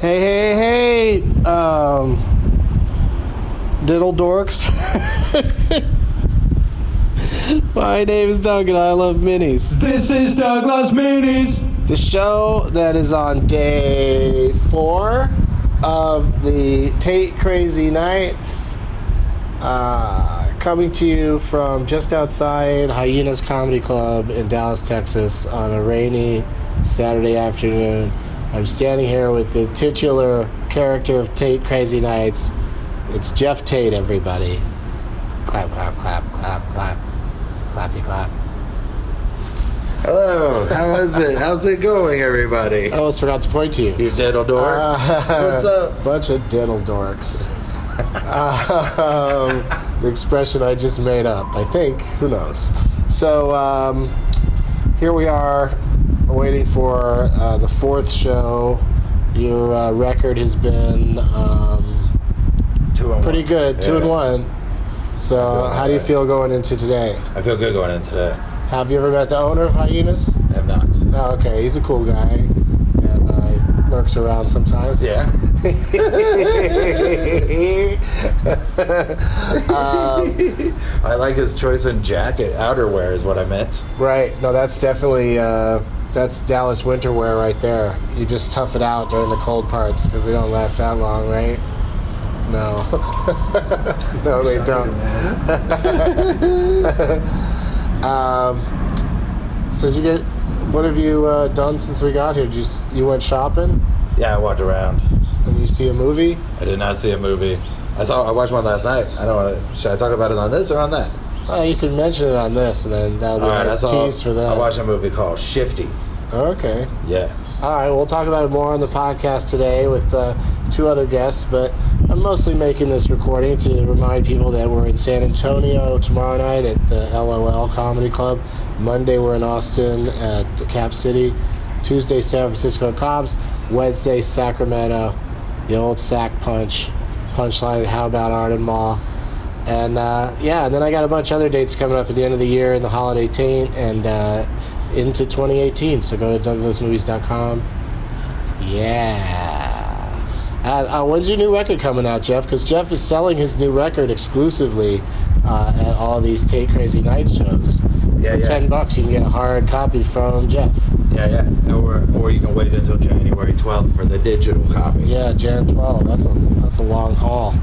Hey, hey, hey, um, diddle dorks. My name is Doug and I love minis. This is Doug Loves Minis. The show that is on day four of the Tate Crazy Nights, uh, coming to you from just outside Hyenas Comedy Club in Dallas, Texas, on a rainy Saturday afternoon. I'm standing here with the titular character of Tate Crazy Nights. It's Jeff Tate, everybody. Clap, clap, clap, clap, clap. Clappy clap. Hello, how is it? How's it going, everybody? I almost forgot to point to you. You diddle dorks. Uh, What's up? Bunch of diddle dorks. um, the expression I just made up, I think. Who knows? So um, here we are, waiting for uh, the fourth show. Your uh, record has been um, Two and pretty one. good, two and one. So how do you feel going into today? I feel good going in today. Have you ever met the owner of Hyenas? I have not. Oh, okay, he's a cool guy, and uh, lurks around sometimes. Yeah. um, I like his choice in jacket. Outerwear is what I meant. right. No, that's definitely uh, that's Dallas winter wear right there. You just tough it out during the cold parts because they don't last that long, right? No. no, they don't. um, so did you get? What have you uh, done since we got here? Did you you went shopping Yeah, I walked around. and you see a movie? I did not see a movie. I saw. I watched one last night. I don't want to. Should I talk about it on this or on that? Oh, you can mention it on this, and then that'll be a nice tease for that. I watched a movie called Shifty. Okay. Yeah. All right, we'll talk about it more on the podcast today with uh, two other guests, but I'm mostly making this recording to remind people that we're in San Antonio tomorrow night at the LOL Comedy Club. Monday, we're in Austin at the Cap City. Tuesday, San Francisco Cobb's. Wednesday, Sacramento, the old sack Punch, Punchline at How About Arden Mall. And uh, yeah, and then I got a bunch of other dates coming up at the end of the year in the holiday taint and uh, into 2018. So go to douglovesmovies.com. Yeah. And, uh, when's your new record coming out, Jeff? Because Jeff is selling his new record exclusively uh, at all these Tate Crazy Night shows. Yeah, For yeah. 10 bucks, you can get a hard copy from Jeff. Yeah, yeah. Or, or you can wait until January 12th for the digital copy. Yeah, Jan 12. That's a that's a long haul.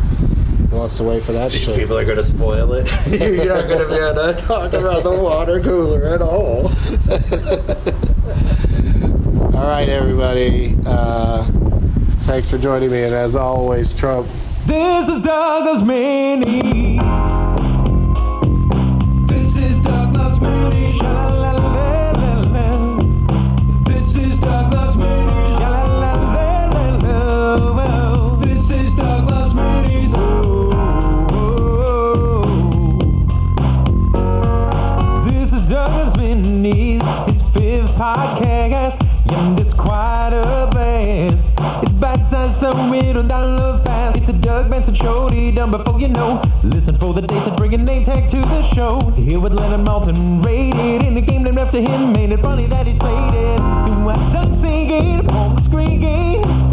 Who wants to wait for that shit? People are going to spoil it. You're not going to be able to talk about the water cooler at all. All right, everybody. Uh, thanks for joining me, and as always, Trump. This is Doug Loves Minis. This is. Podcast, and it's quite a blast. It's bite-sized, so it'll download fast. It's a Doug Benson show, done before you know. Listen for the dates and bring a name tag to the show. Here with Leonard Maltin, rated in the game named after him. Made it funny that he's played it. Doug singing, screen game.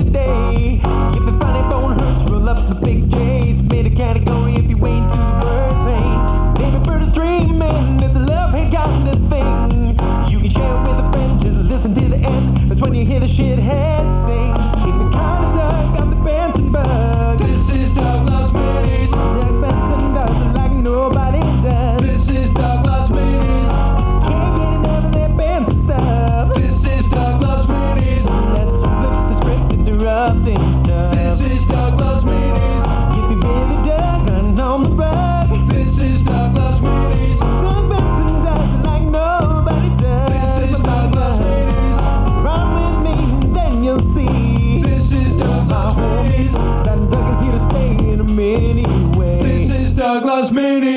shithead. as many